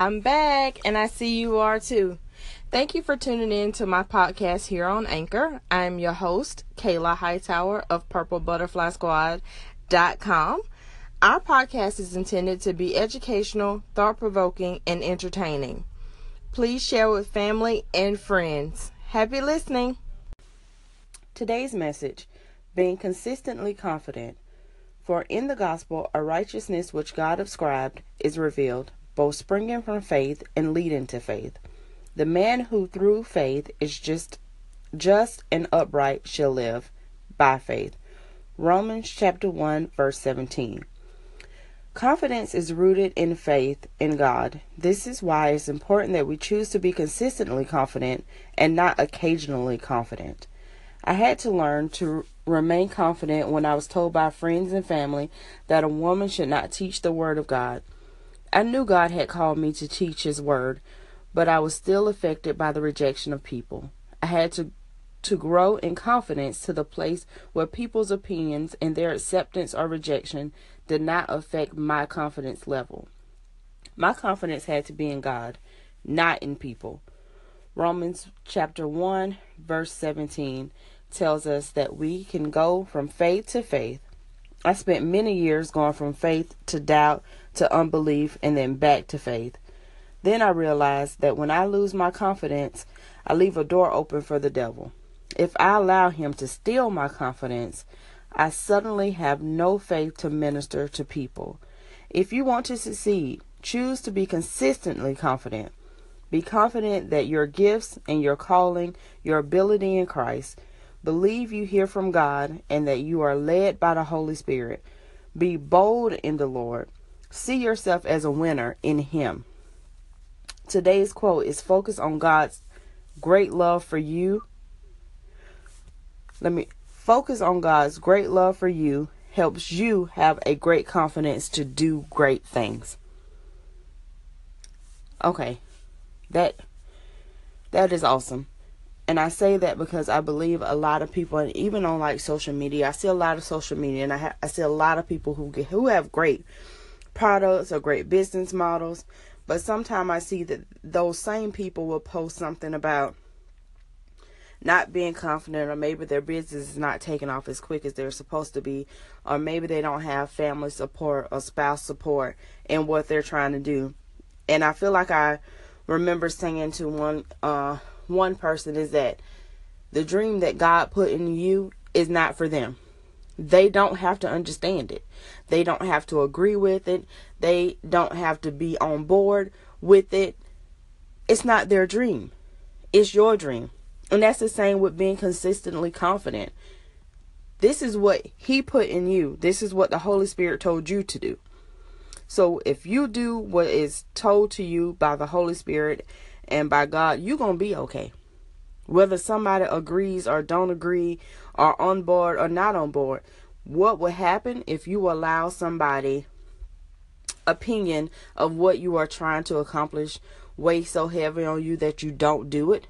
I'm back and I see you are too. Thank you for tuning in to my podcast here on Anchor. I'm your host, Kayla Hightower of PurpleButterflySquad.com. Our podcast is intended to be educational, thought provoking, and entertaining. Please share with family and friends. Happy listening. Today's message being consistently confident. For in the gospel, a righteousness which God ascribed is revealed both springing from faith and leading to faith. The man who through faith is just just and upright shall live by faith. Romans chapter 1 verse 17. Confidence is rooted in faith in God. This is why it's important that we choose to be consistently confident and not occasionally confident. I had to learn to remain confident when I was told by friends and family that a woman should not teach the Word of God. I knew God had called me to teach His Word, but I was still affected by the rejection of people. I had to to grow in confidence to the place where people's opinions and their acceptance or rejection did not affect my confidence level. My confidence had to be in God, not in people. Romans chapter 1 verse 17 tells us that we can go from faith to faith. I spent many years going from faith to doubt to unbelief and then back to faith. Then I realized that when I lose my confidence, I leave a door open for the devil. If I allow him to steal my confidence, I suddenly have no faith to minister to people. If you want to succeed, choose to be consistently confident. Be confident that your gifts and your calling, your ability in Christ, believe you hear from God and that you are led by the Holy Spirit. Be bold in the Lord. See yourself as a winner in Him. Today's quote is focus on God's great love for you. Let me focus on God's great love for you helps you have a great confidence to do great things. Okay. That that is awesome. And I say that because I believe a lot of people, and even on like social media, I see a lot of social media, and I ha- I see a lot of people who get who have great products or great business models. But sometimes I see that those same people will post something about not being confident, or maybe their business is not taking off as quick as they're supposed to be, or maybe they don't have family support or spouse support in what they're trying to do. And I feel like I remember saying to one uh, one person is that the dream that God put in you is not for them. They don't have to understand it. They don't have to agree with it. They don't have to be on board with it. It's not their dream. It's your dream. And that's the same with being consistently confident. This is what He put in you. This is what the Holy Spirit told you to do. So if you do what is told to you by the Holy Spirit and by God, you're going to be okay. Whether somebody agrees or don't agree, or on board or not on board, what will happen if you allow somebody opinion of what you are trying to accomplish weigh so heavy on you that you don't do it?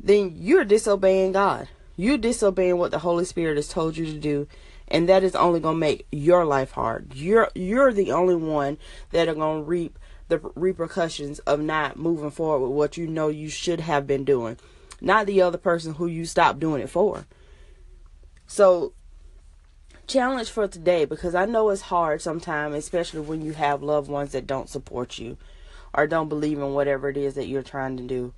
Then you're disobeying God. You're disobeying what the Holy Spirit has told you to do, and that is only going to make your life hard. You're you're the only one that are going to reap the repercussions of not moving forward with what you know you should have been doing not the other person who you stopped doing it for. So, challenge for today because I know it's hard sometimes, especially when you have loved ones that don't support you or don't believe in whatever it is that you're trying to do.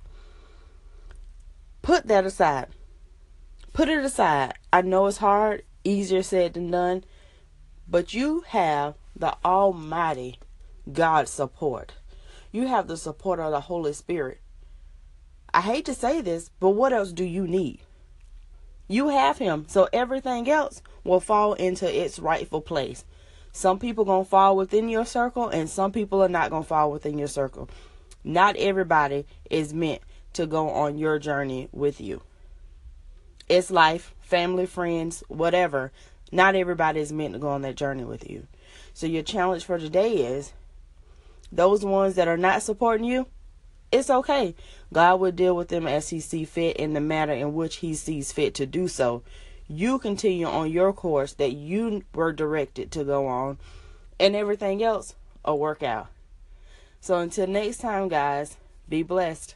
Put that aside. Put it aside. I know it's hard, easier said than done, but you have the Almighty God's support. You have the support of the Holy Spirit. I hate to say this, but what else do you need? You have him, so everything else will fall into its rightful place. Some people going to fall within your circle and some people are not going to fall within your circle. Not everybody is meant to go on your journey with you. It's life, family, friends, whatever. Not everybody is meant to go on that journey with you. So your challenge for today is those ones that are not supporting you, it's okay. God will deal with them as He sees fit in the manner in which He sees fit to do so. You continue on your course that you were directed to go on, and everything else will work out. So until next time, guys, be blessed.